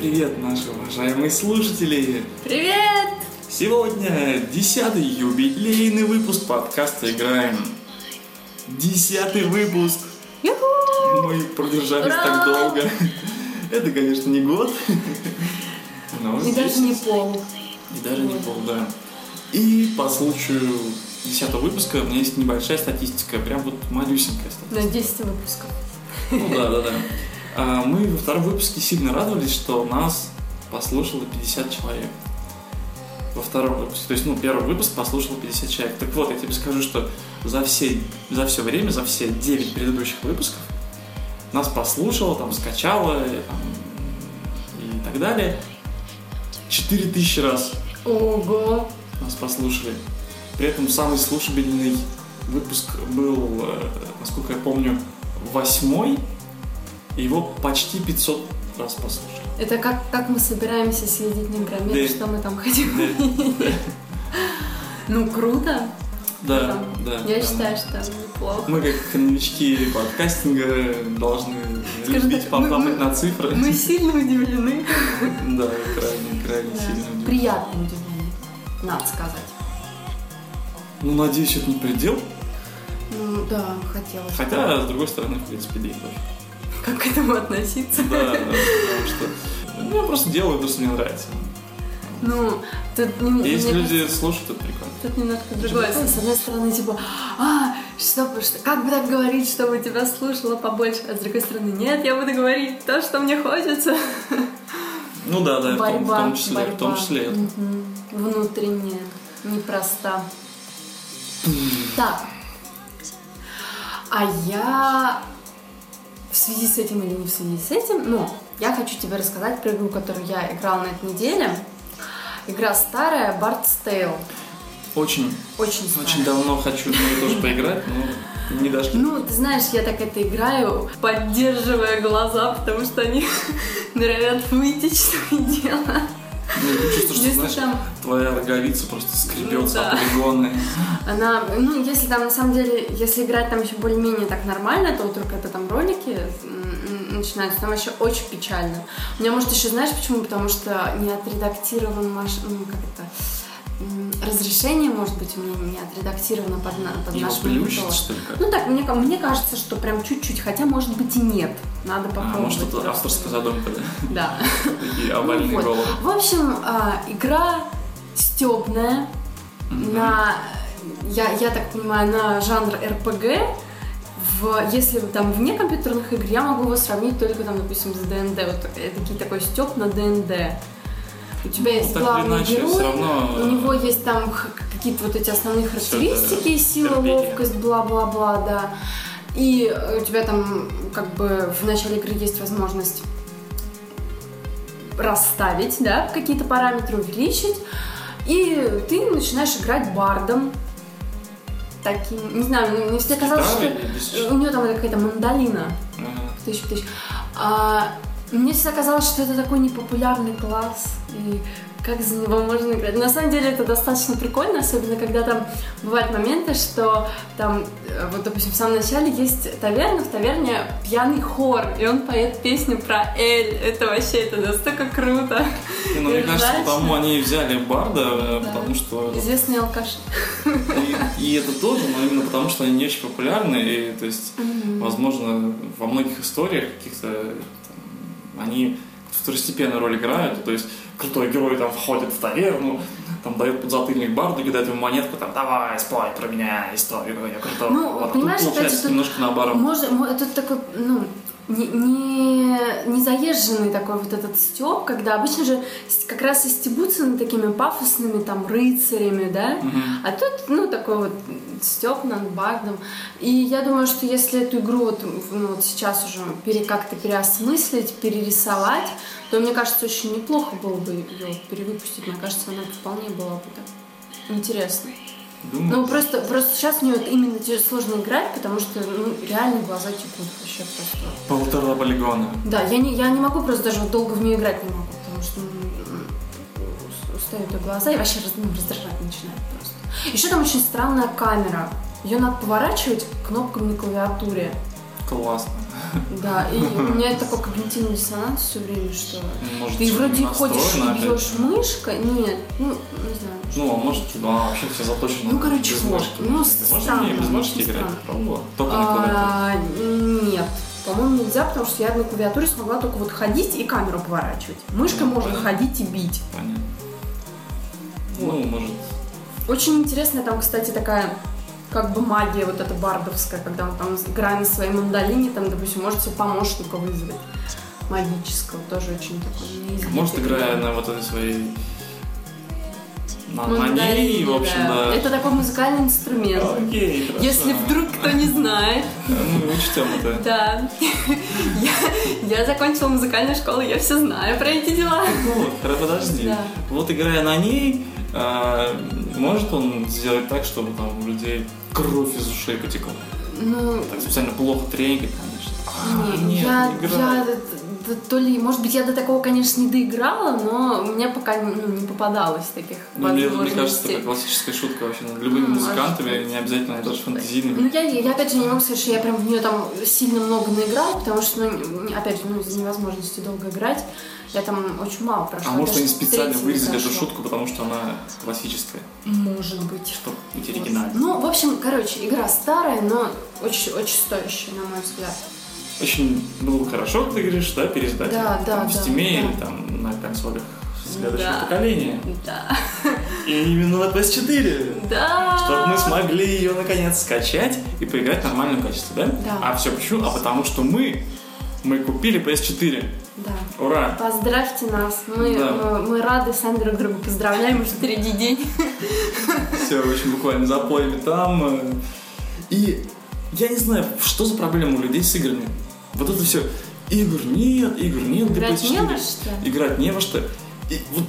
Привет-привет, наши уважаемые слушатели! Привет! Сегодня десятый юбилейный выпуск подкаста «Играем». Десятый выпуск! Юху! Мы продержались Ура! так долго. Это, конечно, не год. но И даже не пол. И даже не пол, да. И по случаю десятого выпуска у меня есть небольшая статистика, прям вот малюсенькая статистика. На 10 выпусков. Ну да, да, да. А, Мы во втором выпуске сильно радовались, что нас послушало 50 человек. Во втором выпуске. То есть, ну, первый выпуск послушало 50 человек. Так вот, я тебе скажу, что за все, за все время, за все 9 предыдущих выпусков нас послушало, там, скачало и, там, и так далее 4000 раз Ого! нас послушали. При этом самый слушабельный выпуск был, э, насколько я помню, восьмой. Его почти 500 раз послушали. Это как, как мы собираемся съездить на Громет, Да. что мы там хотим. Да, Ну, круто. да, Там, да. Я да. считаю, что неплохо. Мы, как новички подкастинга, должны Скажем любить так, мы- на цифры. Мы сильно удивлены. Да, крайне, крайне Да. сильно. удивлены. Приятно удивлены, надо сказать. Ну, надеюсь, это не предел. Ну, да, хотелось. Хотя, с другой стороны, в принципе, да и тоже. Как к этому относиться? Да, да, потому что ну, я просто делаю то, что мне нравится. Ну, тут не- Если мне люди слушают, это прикольно. Тут немножко другое. С одной стороны, типа, а, что, что- как бы так говорить, чтобы тебя слушало побольше, а с другой стороны, нет, я буду говорить то, что мне хочется. Ну да, да, в том, в борьба, том числе, в том борьба. числе это. Мгм. Внутренняя, непроста. Так. А я в связи с этим или не в связи с этим, ну, я хочу тебе рассказать про игру, которую я играла на этой неделе. Игра старая, Bard's Tale. Очень, Очень старая. очень давно хочу тоже поиграть, но не дошли. Ну, ты знаешь, я так это играю, поддерживая глаза, потому что они норовят выйти, что и дело. Ну, чувство, что, Если знаешь, там твоя роговица просто скребется Ну, да. полигоны. она, ну, если там на самом деле, если играть там еще более-менее так нормально, то только это там ролики начинаются, там еще очень печально. У меня, может, еще знаешь почему? Потому что не отредактирован маш... ну, как это, разрешение, может быть, у меня не отредактировано под, на- под Его наш плющит, что ли, как? Ну так, мне, мне кажется, что прям чуть-чуть, хотя может быть и нет. Надо А, попробовать. может, это авторская задумка, да? Да. Такие овальные Ну вот. головы. В общем, а, игра стебная на, я, я так понимаю, на жанр РПГ. В, если там вне компьютерных игр, я могу его сравнить только там, допустим, с ДНД. Вот это такой степ на ДНД. У тебя есть Ну, главный иначе, герой, равно... у него есть там какие-то вот эти основные характеристики, сила, терпение. ловкость, бла-бла-бла, да. И у тебя там как бы в начале игры есть возможность расставить, да, какие-то параметры, увеличить. И ты начинаешь играть бардом. Таким, не знаю, мне всегда казалось, что у нее там какая-то мандолина Ага. тысяч тысяч. А, мне всегда казалось, что это такой непопулярный класс, и как за него можно играть. На самом деле это достаточно прикольно, особенно когда там бывают моменты, что там, э, вот, допустим, в самом начале есть таверна, в таверне пьяный хор, и он поет песню про Эль. Это вообще, это настолько круто. Не, ну, мне кажется, потому они и взяли Барда, э, Да. потому что... Известный алкаш. И, и это тоже, но именно потому, что они не очень популярны, и, то есть, возможно, во многих историях каких-то они второстепенную роль играют, то есть крутой герой там входит в таверну, там дает подзатыльник барду, кидает ему монетку, там, давай, спой про меня историю, я крутой. Ну, Вот, а тут понимаешь, опять получается тут немножко наоборот. Может, мо- это такой, ну, не, не, не заезженный такой вот этот степ, когда обычно же как раз и стебутся над такими пафосными там рыцарями, да? Мгм. А тут, ну, такой вот степ над бардом. И я думаю, что если эту игру вот, ну, вот сейчас уже пере, как-то переосмыслить, перерисовать, то, мне кажется, очень неплохо было бы ее перевыпустить. Мне кажется, она вполне была бы так интересно. Думаю, Ну, просто, просто сейчас в нее именно те- сложно играть, потому что ну, реально глаза текут вообще просто. полтора полигона. Да, я не, я не могу просто даже вот долго в нее играть не могу, потому что м, устают глаза и вообще ну, раздражать начинает просто. Еще там очень странная камера. Ее надо поворачивать кнопками на клавиатуре. Классно. Да, и у меня такой когнитивный диссонанс все время, что Может, ты вроде ходишь и бьешь мышкой. Нет, ну, не знаю. Ну, а может, она вообще все заточена Ну, короче, без мышки. Ну, Можно мне без мышки играть? Пробовала? Только на клавиатуре. А, нет. По-моему, нельзя, потому что я на клавиатуре смогла только вот ходить и камеру поворачивать. Мышкой Ну, можно ходить и бить. Понятно. Вот. Ну, может, Очень интересная там, кстати, такая как бы магия вот эта бардовская, когда он там, играя на своей мандолине, там, допустим, может себе помощника вызвать магического, тоже очень такой неизвестный. может, играя на вот этой своей... На, на Мандолине, ней, в общем, да. Это такой музыкальный инструмент. Окей, хорошо. Если вдруг кто не знает, Мы учтем это. да. Я, я закончила музыкальную школу, я все знаю про эти дела. Ну подожди. Да. Вот играя на ней, а, может он сделать так, чтобы там у людей кровь из ушей потекла? Ну, Так специально плохо тренькать, конечно. А, Не, нет, я, я то ли, может быть, я до такого, конечно, не доиграла, но у меня пока ну, не попадалось таких Ну, мне, мне кажется, возможностей. это классическая шутка вообще над любыми Ну, музыкантами, может быть. не обязательно даже фантазийными. Ну, я, я опять же не могу сказать, что я прям в нее там сильно много наиграла, потому что, ну, опять же, ну, из-за невозможности долго играть, я там очень мало прошла. А может они специально вырезали эту шутку, потому что она классическая, Может быть. чтобы быть Вот. оригинальной. Ну, в общем, короче, игра старая, но очень, очень стоящая, на мой взгляд. Очень было бы хорошо, ты говоришь, да, пересдать Да, да, там, в да, Steam да. или там на консолях следующего Да. поколения. Да. И именно на PS4. Да. Чтобы мы смогли ее наконец скачать и поиграть в нормальном качестве, да? Да. А все почему? А потому что мы, мы купили PS4. Да. Ура! Поздравьте нас. Мы, Да. мы, мы рады сами друг друга поздравляем уже третий день. Все очень буквально запоями там. И я не знаю, что за проблема у людей с играми. Вот это все. Игр нет, игр нет Играть PS4. не во что? Играть не во что. И вот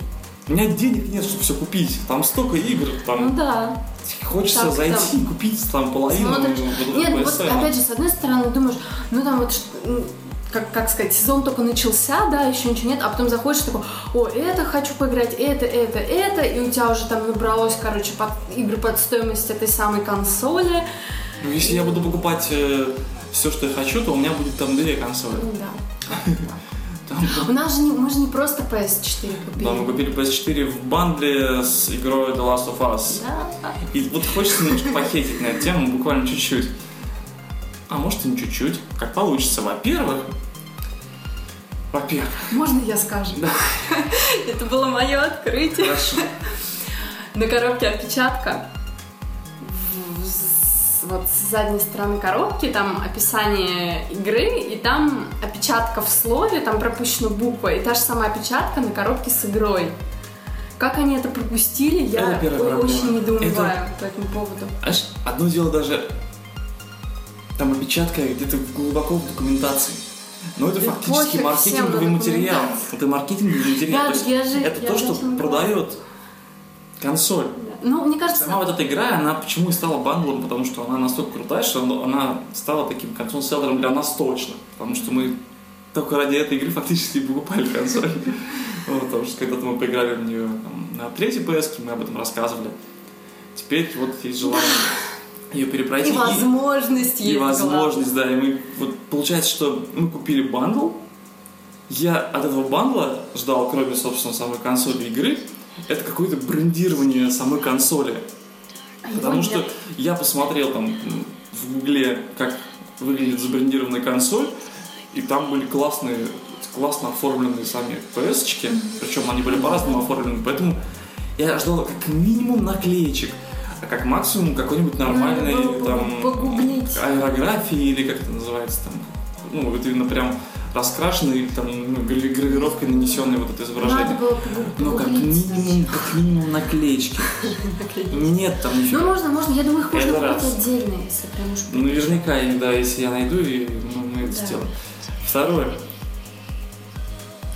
у меня денег нет, чтобы все купить. Там столько игр, там Ну да. хочется так, зайти там. и купить там половину. Смотришь. Нет, вот PSN. опять же, с одной стороны думаешь, ну там вот м, как, как сказать, сезон только начался, да, еще ничего нет, а потом заходишь и такой, о, это хочу поиграть, это, это, это, и у тебя уже там набралось, короче, под, игры под стоимость этой самой консоли. Ну, если я буду покупать все, что я хочу, то у меня будет там две консоли. Ну да. У нас же не, мы же не просто PS4 купили. да, мы купили PS4 в бандле с игрой The Last of Us. Да. И вот хочется немножко похейтить на эту тему, буквально чуть-чуть. А может и не чуть-чуть. Как получится. Во-первых, во-первых, Можно я скажу? Да. Это было мое открытие. хорошо. На коробке опечатка. Вот с задней стороны коробки там описание игры, и там опечатка в слове, там пропущена буква, и та же самая опечатка на коробке с игрой. Как они это пропустили, я Это очень недоумеваю Это- по этому поводу. Знаешь, одно дело даже там опечатка где-то глубоко в документации. Но это Да фактически маркетинговый материал. Это маркетинговый материал. Я- То есть я же- это я то, что продает консоль. Ну, мне кажется, Сама вот эта игра, она почему и стала бандлом, потому что она настолько крутая, что она- стала таким консоль-селлером для нас точно. Потому что мы только ради этой игры фактически и покупали консоль. Вот, Потому что когда-то мы поиграли в нее там, на третьей PS, мы об этом рассказывали. Теперь вот есть желание ее перепройти. и возможность И есть. возможность, да. И мы, вот, получается, что мы купили бандл. Я от этого бандла ждал, кроме, собственно, самой консоли игры, это какое-то брендирование самой консоли. А Потому что нет. я посмотрел там в гугле, как выглядит забрендированная консоль, и там были классные, классно оформленные сами PS-очки, причем они были по-разному оформлены, поэтому я ждал как минимум наклеечек, а как максимум какой-нибудь нормальной Надо там погуглить. аэрографии или как это называется там, ну вот именно прям раскрашенный там ну, грави- гравировкой нанесенный вот это Надо изображение. было погу- Ну как минимум, как минимум наклеечки. Нет там нифига. Ну, можно, можно. Я думаю, их можно купить отдельно, если прям уж... Ну, наверняка, да, если я найду, и ну, мы это сделаем. Второе.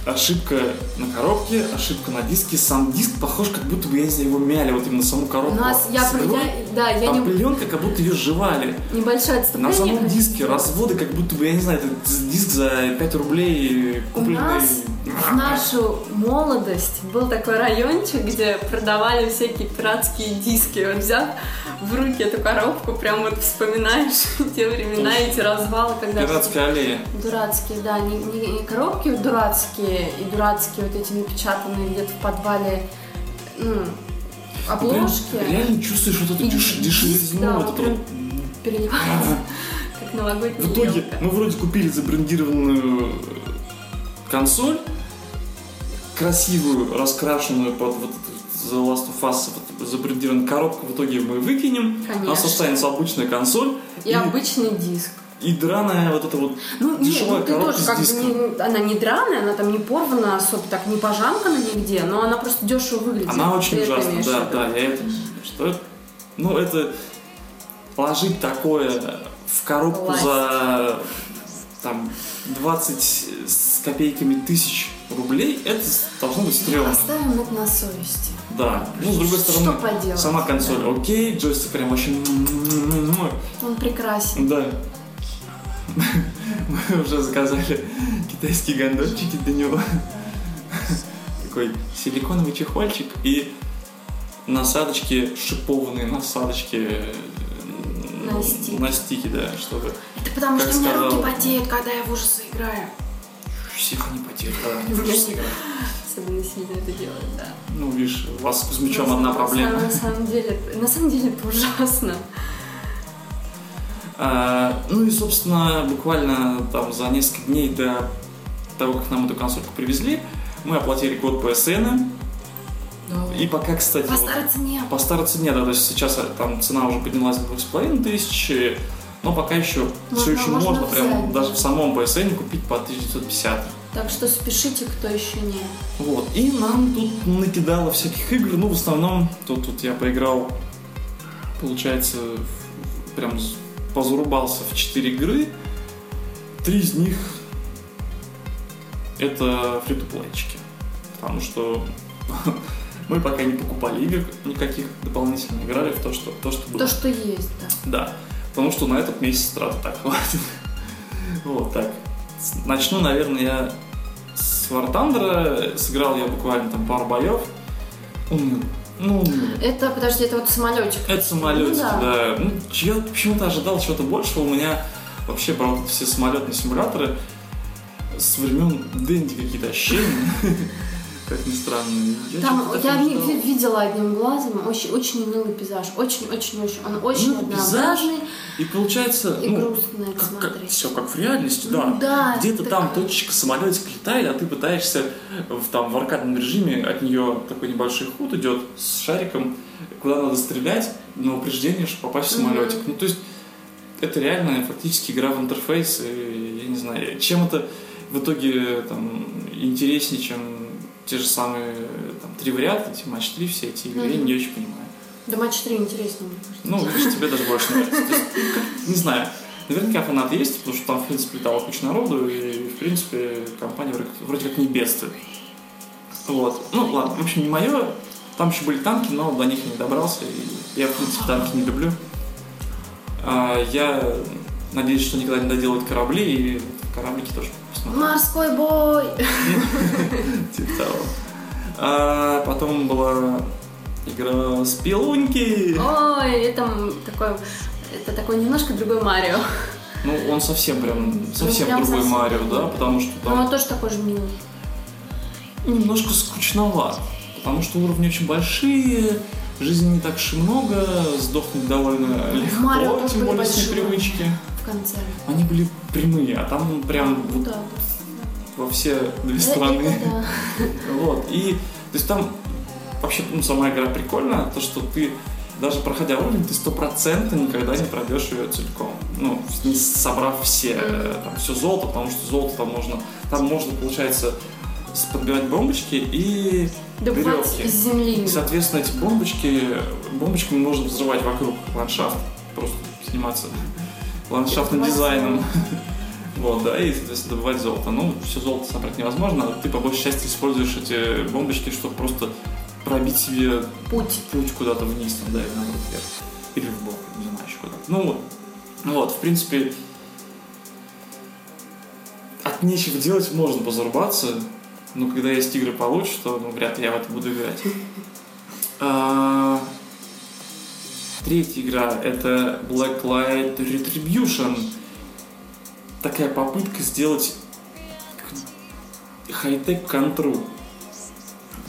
Ошибка на коробке, ошибка на диске. Сам диск похож, как будто бы, знаю, его мяли, вот именно саму У коробку. нас, я, собрала. я- да, я не, пленка, как будто ее жевали. небольшое На отступление. самом диске разводы, как будто бы, я не знаю, это диск за 5 рублей У купленный. нас в нашу молодость был такой райончик, где продавали всякие пиратские диски. Вот взяв в руки эту коробку, прям вот вспоминаешь те времена, эти развалы, когда... Пиратская аллея. Дурацкие, да, не, не- не коробки дурацкие и дурацкие вот эти напечатанные где-то в подвале, ну, обложки Прям реально чувствуешь вот эту деш- дешевизну, да, вот прям вот. переливаются, как новогодняя В итоге елка. мы вроде купили забрендированную консоль, красивую, раскрашенную под вот The Last of Us, вот забрендированную коробку в итоге мы выкинем. У нас Конечно. останется обычная консоль И обычный диск. и драная вот эта вот Ну, нет, дешевая ну, ты коробка тоже как диском. не- она не драная, она там не порвана особо, так не пожамкана нигде, но она просто дешево выглядит. Она очень в да, да, я это... Что? Ну, это... Положить такое в коробку Власть. за там 20 с копейками тысяч рублей, это должно быть стрёмно. Оставим это на совести. Да. Ну, с другой Что стороны, поделать, сама да. консоль окей, джойстик прям вообще... Он прекрасен. Да. Мы уже заказали китайские гондольчики для него. Такой силиконовый чехольчик и насадочки, шипованные насадочки На стики. на стики, да, чтобы Это потому что у меня руки потеют, когда я в ужасы играю. Всех не ужас играют. Особенно сильно это делать, да. Ну, видишь, у вас с Кузьмичом На одна проблема. На самом деле, на самом деле это ужасно. А, ну и, собственно, буквально там за несколько дней до того, как нам эту консольку привезли, мы оплатили год PSN. И пока, кстати, По вот старой цене. по старой цене, да, то есть сейчас э, там цена уже поднялась до двух с половиной тысяч, но пока еще Можно- все еще можно можно, прям даже да. в самом PSN купить по 1950. Так что спешите, кто еще не. Вот. И нам тут накидало всяких игр, ну, в основном, тут, тут я поиграл, получается, прям позарубался в 4 игры. Три из них это фри плейчики Потому что мы пока не покупали игр никаких дополнительно, играли в то, что, то, что было. То, что есть, да. Да, потому что на этот месяц траты так хватит. Вот так. Начну, наверное, я с War Thunder. Сыграл я буквально там пару боев. Ну. Это, подожди, это вот самолетик. Это самолетики, Ну да. да. Ну, я почему-то ожидал чего-то большего. У меня вообще, правда, все самолетные симуляторы с времен Дэнди какие-то ощущения. Как ни странно. Там я ви- видела одним глазом очень очень унылый пейзаж. Очень, очень, очень. Он очень Ну, однообразный И получается, и ну, грустно это смотреть. все как в реальности, Ну да. да, Где-то там точечка самолетик летает, а ты пытаешься в, там, в аркадном режиме, от нее такой небольшой худ идет с шариком, куда надо стрелять на упреждение, чтобы попасть в самолетик. Ну, то есть, это реально фактически игра в интерфейс, и я не знаю, чем это в итоге там, интереснее, чем те же самые там, три варианта, эти матч 3, все эти игры, я Мгм. не очень понимаю. Да матч 3 интереснее, мне кажется. Ну, видишь, тебе даже больше нравится. Есть, не знаю, наверняка фанаты есть, потому что там, в принципе, летала куча народу, и, в принципе, компания вроде, как не бедствует. Вот. Ну, ладно, в общем, не мое. Там еще были танки, но до них я не добрался, и я, в принципе, танки не люблю. А, я надеюсь, что никогда не доделают корабли, и кораблики тоже посмотрю. Морской бой! Типа того. А потом была игра Спелунки. Ой, это такой, это такой немножко другой Марио. Ну, он совсем прям, совсем прям другой совсем Марио, другой. да, потому что там он тоже такой же милый. немножко скучноват, потому что уровни очень большие, жизни не так уж и много, сдохнуть довольно легко, Марио тем более с большие. непривычки. В конце. Они были прямые, а там прям Ну вот да, во все две да. стороны. Это да. Вот, и то есть там вообще ну, сама игра прикольная, то, что ты даже проходя уровень, ты стопроцентно никогда не пройдешь ее целиком. Ну, не собрав все, э, там, все золото, потому что золото там можно, там можно, получается, подбивать бомбочки и Добывать веревки. из земли. И, соответственно, эти бомбочки, бомбочками можно взрывать вокруг ландшафт, просто заниматься ландшафтным дизайном. Вот, да, и, соответственно, добывать золото. Ну, все золото собрать невозможно, а ты по большей части используешь эти бомбочки, чтобы просто пробить себе Путь. путь куда-то вниз, там, да, или наоборот вверх. Или в бок, не знаю, еще куда-то. Ну вот. Ну вот, в принципе, от нечего делать можно позарубаться, но когда есть игры получше, то ну, вряд ли я в это буду играть. Третья игра это Blacklight Retribution. Такая попытка сделать хай-тек контру.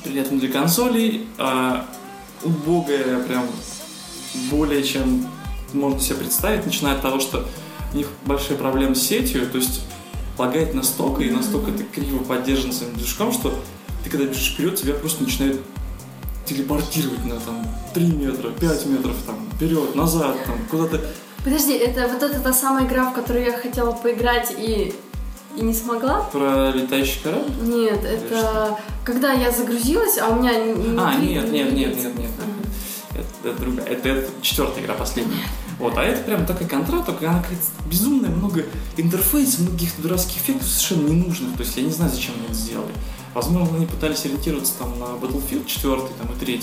При этом для консолей а, убогая прям более чем можно себе представить, начиная от того, что у них большие проблемы с сетью, то есть лагает настолько и настолько ты криво поддержан своим движком, что ты когда бежишь вперед, тебя просто начинает телепортировать на там 3 метра, 5 метров, там, вперед, назад, там, куда-то. Подожди, это вот эта та самая игра, в которую я хотела поиграть и, и не смогла? Про летающий корабль? Нет, это когда я загрузилась, а у меня... не- А, не- нет, не нет, нет, нет, нет. Ага. Это, это другая. Это, это четвертая игра, последняя. Вот, а это прям такая контра, только она какая-то безумная, много интерфейсов, многих дурацких эффектов совершенно ненужных. То есть я не знаю, зачем они это сделали. Возможно, они пытались ориентироваться там на Battlefield 4 там, и 3,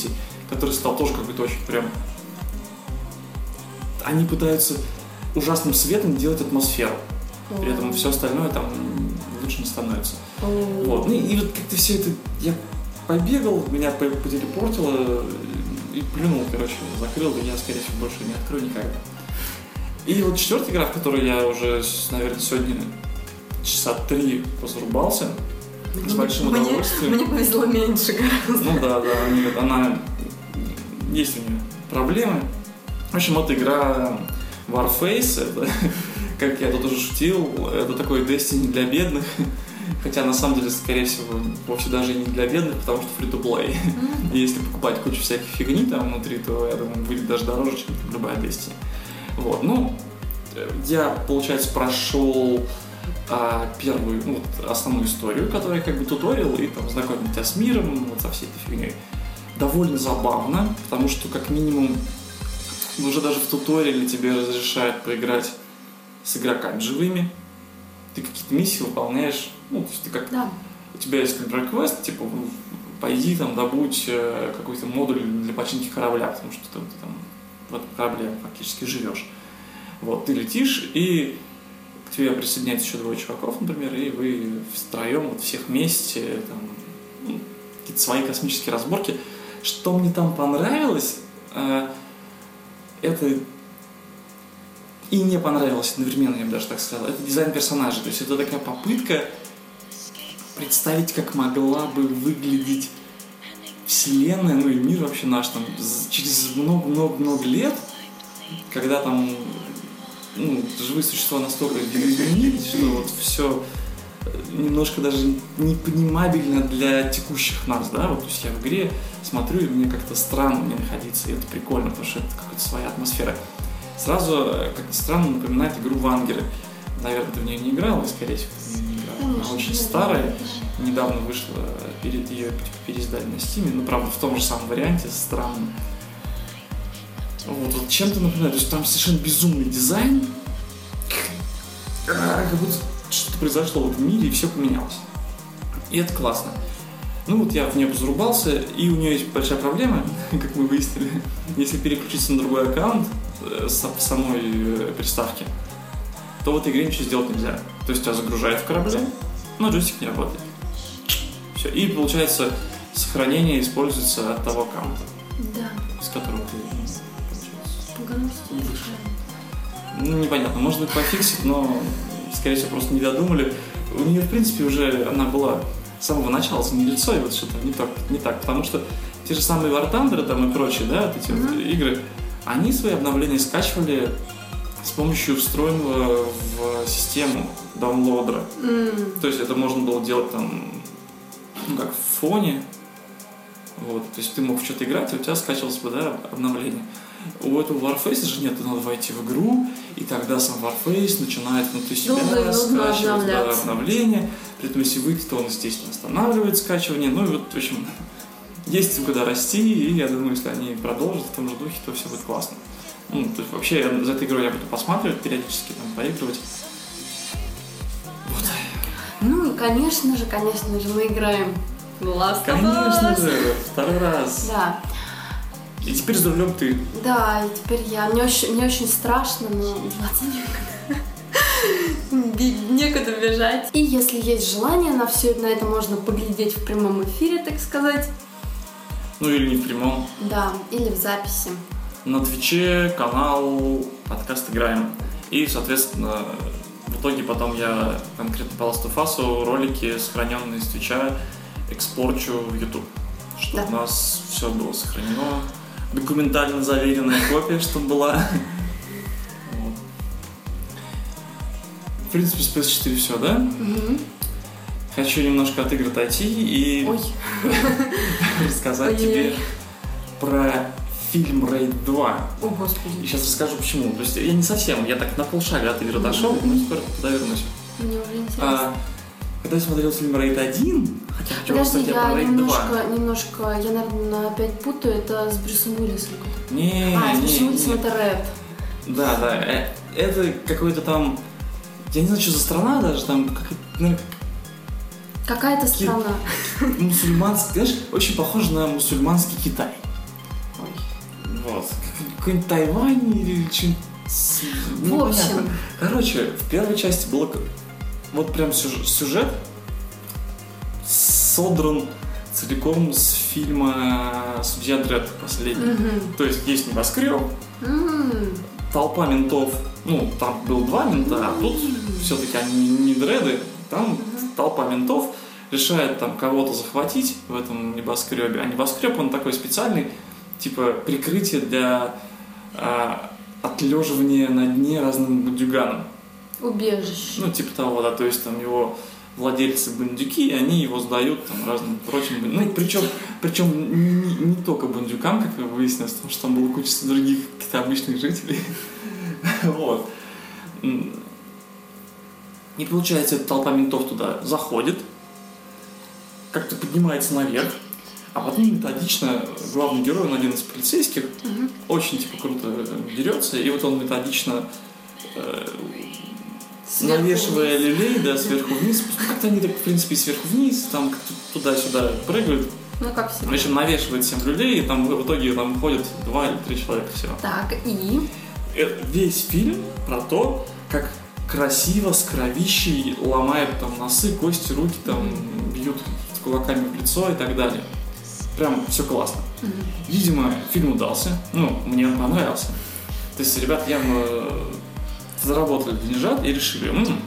который стал тоже какой-то очень прям... Они пытаются ужасным светом делать атмосферу. При этом все остальное там лучше не становится. Вот. Ну и вот как-то все это... Я побегал, меня по- потелепортило и плюнул, короче, закрыл, и я, скорее всего, больше не открою никогда. И вот четвертая игра, в которой я уже, наверное, сегодня часа три позарубался, с большим Мне- удовольствием. Мне повезло меньше гораздо. Ну да, да, они- она... Есть у нее проблемы. В общем, это игра Warface, это, как я тут уже шутил, это такой Destiny для бедных. Хотя на самом деле, скорее всего, вовсе даже и не для бедных, потому что free-to-play. И Если покупать кучу всяких фигни там внутри, то, я думаю, выйдет даже дороже, чем любая Destiny. Вот, ну, я, получается, прошел а, первую, ну, вот, основную историю, которая как бы туториал, и там знакомит тебя с миром, вот со всей этой фигней. Довольно забавно, потому что, как минимум, уже даже в туториале тебе разрешают поиграть с игроками живыми. Ты какие-то миссии выполняешь, ну, то есть ты как Да. у тебя есть, например, квест, типа, ну, пойди там добудь э, какой-то модуль для починки корабля, потому что ты, ты там в этом корабле фактически живешь. Вот, ты летишь, и к тебе присоединяется еще двое чуваков, например, и вы втроем, вот всех вместе, там, ну, какие-то свои космические разборки. Что мне там понравилось, э, это и не понравилось одновременно, я бы даже так сказал. Это дизайн персонажей. То есть это такая попытка представить, как могла бы выглядеть вселенная, ну и мир вообще наш там через много-много-много лет, когда там ну, живые существа настолько изменились, что вот все немножко даже непонимабельно для текущих нас, да, вот то есть я в игре смотрю, и мне как-то странно мне находиться, и это прикольно, потому что это какая-то своя атмосфера. Сразу, э, как-то странно, напоминает игру Вангеры. Наверное, ты в нее не играл, и, скорее всего, ты в нее не играл. Она очень старая, да. недавно вышла, перед ее переиздали на Стиме, ну, правда, в том же самом варианте, странно. Вот, вот чем-то напоминает, то есть там совершенно безумный дизайн, как будто что-то произошло в мире, и все поменялось. И это классно. Ну вот я в нее зарубался, и у нее есть большая проблема, как мы выяснили. Если переключиться на другой аккаунт э, с самой э, приставке, то в этой игре ничего сделать нельзя. То есть тебя загружает в корабле, но джойстик не работает. Все. И получается, сохранение используется от того аккаунта, Да. с которого ты, ну. Выше. Ну, непонятно, может быть, пофиксить, но, скорее всего, просто не додумали. У нее, в принципе, уже она была с самого начала с лицо, и вот что-то не так, не так, потому что те же самые War Thunder там и прочие, да, вот эти вот Мгм. игры, они свои обновления скачивали с помощью встроенного в систему даунлодера. М, То есть это можно было делать там, ну, как в фоне. Вот, то есть ты мог в что-то играть, и у тебя скачивалось бы, да, обновление. У этого Warface же нет, надо войти в игру, и тогда сам Warface начинает внутри себя Долго скачивать да, обновление. При этом, если выйти, то он, естественно, останавливает скачивание. Ну и вот, в общем, есть куда расти, и я думаю, если они продолжат в том же духе, то все будет классно. Ну, то есть вообще я за этой игрой я буду посматривать, периодически там поигрывать. Ну и, конечно же, конечно же, мы играем в Last of Конечно Us. же, второй раз. Да, И теперь за рулем ты. да, и теперь я. Мне очень, мне очень страшно, но деваться некуда. Некуда бежать. И если есть желание, на все на это можно поглядеть в прямом эфире, так сказать. Ну или не в прямом. Да, или в записи. На Твиче канал подкаст играем. И, соответственно, в итоге потом я конкретно по Last of Us ролики, сохраненные с Твича, экспорчу в YouTube. Чтобы Да. у нас все было сохранено. Документально заверенная копия, чтобы была. Вот. В принципе, с PS4 все, да? Хочу немножко от игр отойти и рассказать тебе про фильм Рейд 2. о И господи. сейчас расскажу почему. То есть я не совсем, я так на полшага от игры дошел, но скоро туда вернусь. Мне уже интересно. Когда я смотрел фильм Рейд 1, хотя хочу Подожди, я про Рейд 2. немножко, немножко, я, наверное, опять путаю, это с Брюсом Уиллисом. Не, А, с Брюсом Уиллисом это рэп. Да, да. э, Это какой-то там. Я не знаю, что за страна даже, там как, Какая-то страна. мусульманский, знаешь, очень похоже на мусульманский Китай. Ой. Вот. Как- Какой-нибудь Тайвань или что-нибудь. В общем, Короче, в первой части было вот прям сюж- сюжет содран целиком с фильма «Судья Дред» последний. мгм. То есть есть небоскреб, М, толпа ментов, ну, там было два мента, а тут все-таки они не дреды, там толпа ментов решает там кого-то захватить в этом небоскребе. А небоскреб, он такой специальный, типа прикрытие для а, отлеживания на дне разным бандюганам. Убежище. Ну, типа того, да, то есть там его владельцы бандюки, и они его сдают там разным прочим. бан- Ну, причем, причем не, не только бандюкам, как выяснилось, потому что там было куча других каких-то обычных жителей. Вот. И получается, эта толпа ментов туда заходит, как-то поднимается наверх, а потом методично главный герой, он один из полицейских, Мгм. очень типа круто дерется, и вот он методично э, Сверху навешивая вниз. люлей, да, сверху вниз. Как-то они так, в принципе, сверху вниз, там туда-сюда прыгают. Ну, как все. В общем, навешивает всем люлей, и там в итоге там ходят два или три человека все. Так, и... Весь фильм про то, как красиво с кровищей ломают там носы, кости, руки, там бьют с кулаками в лицо и так далее. Прям все классно. Видимо, фильм удался. Ну, мне он понравился. То есть, ребят явно э, заработали деньжат и решили, «М,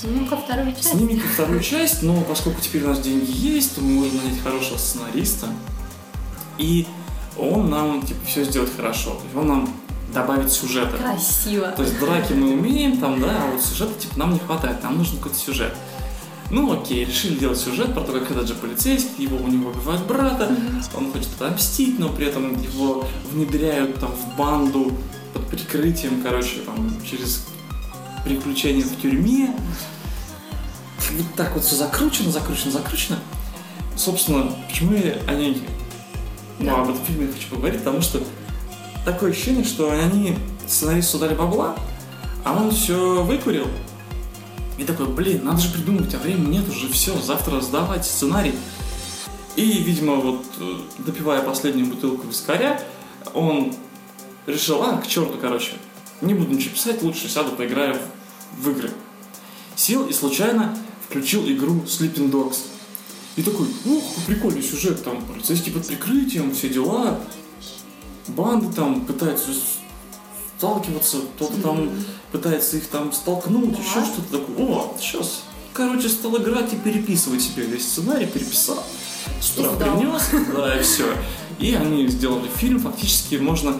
Снимем-ка вторую часть. Снимите вторую часть, но поскольку теперь у нас деньги есть, то мы можем нанять хорошего сценариста. И он нам, типа, все сделает хорошо. То есть он нам добавит сюжета. Красиво. То есть драки мы умеем, там, да, а вот сюжета, типа, нам не хватает, нам нужен какой-то сюжет. Ну окей, решили делать сюжет про то, как этот же полицейский, его у него убивают брата, он хочет отомстить, но при этом его внедряют там в банду под прикрытием, короче, там, через приключения в тюрьме. Вот так вот все закручено, закручено, закручено. Собственно, почему я о ней, ну, Да. об этом фильме хочу поговорить, потому что такое ощущение, что они сценаристу дали бабла, а он все выкурил. И такой, блин, надо же придумать, а времени нет уже, все, завтра сдавать сценарий. И, видимо, вот допивая последнюю бутылку вискаря, он решил, а, к черту, короче, не буду ничего писать, лучше сяду, поиграю в, в игры. Сел и случайно включил игру Sleeping Dogs. И такой, ух, прикольный сюжет, там, полицейский под прикрытием, все дела. Банды там пытаются сталкиваться, кто-то там пытается их там столкнуть, еще Так. что-то такое. О, сейчас, короче, стал играть и переписывать себе весь сценарий, переписал. С утра принес, да, и все. И они сделали фильм, фактически можно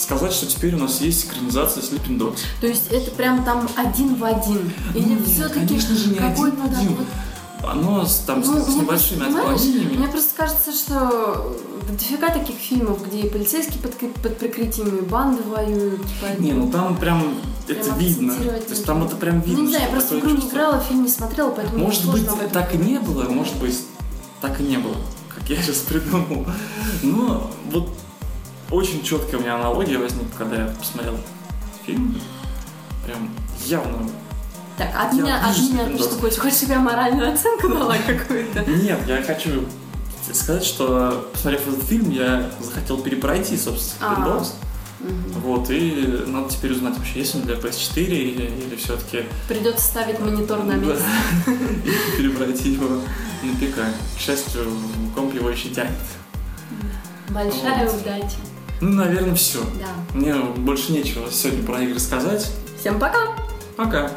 сказать, что теперь у нас есть экранизация Sleeping Dogs. То есть это прям там один в один? Или Ну, все-таки конечно же, не какой-то один в один. вот Оно с, там, с- Ну, с, мне небольшими отклонениями. Мне просто кажется, что дофига таких фильмов, где и полицейские под, под прикрытием и банды воюют. поэтому- Не, ну там прям это видно. То есть там это прям видно. Ну, не знаю, я просто в игру не играла, фильм не смотрела, поэтому Может быть, так и не было, может быть, так и не было, как я сейчас придумал. Но вот очень четкая у меня аналогия возникла, когда я посмотрел фильм. Прям явно Так, от Я меня, от меня ты что хочешь? Хочешь себе моральную оценку давай какую-то? Нет, я хочу сказать, что посмотрев этот фильм, я захотел перепройти, собственно, А. Windows. Мгм. Вот, и надо теперь узнать вообще, есть он для PS4 или, или все-таки Придется ставить монитор на место. перепройти его на ПК. К счастью, комп его еще тянет. Большая удача. Ну, наверное, все. Да. Мне больше нечего сегодня про игры сказать. Всем пока! Пока.